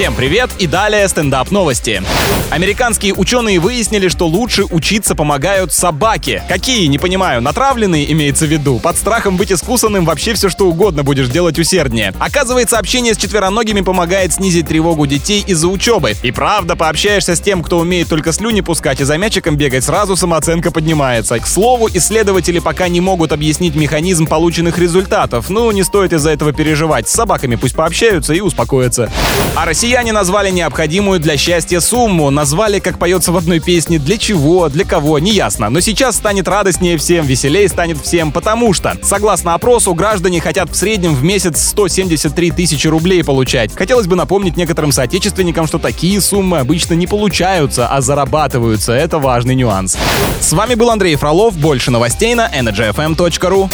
Всем привет и далее стендап новости. Американские ученые выяснили, что лучше учиться помогают собаки. Какие, не понимаю, натравленные имеется в виду? Под страхом быть искусанным вообще все что угодно будешь делать усерднее. Оказывается, общение с четвероногими помогает снизить тревогу детей из-за учебы. И правда, пообщаешься с тем, кто умеет только слюни пускать и за мячиком бегать, сразу самооценка поднимается. К слову, исследователи пока не могут объяснить механизм полученных результатов. Ну, не стоит из-за этого переживать. С собаками пусть пообщаются и успокоятся. А россияне назвали необходимую для счастья сумму. Назвали, как поется в одной песне, для чего, для кого, неясно. Но сейчас станет радостнее всем, веселее станет всем, потому что, согласно опросу, граждане хотят в среднем в месяц 173 тысячи рублей получать. Хотелось бы напомнить некоторым соотечественникам, что такие суммы обычно не получаются, а зарабатываются. Это важный нюанс. С вами был Андрей Фролов. Больше новостей на energyfm.ru.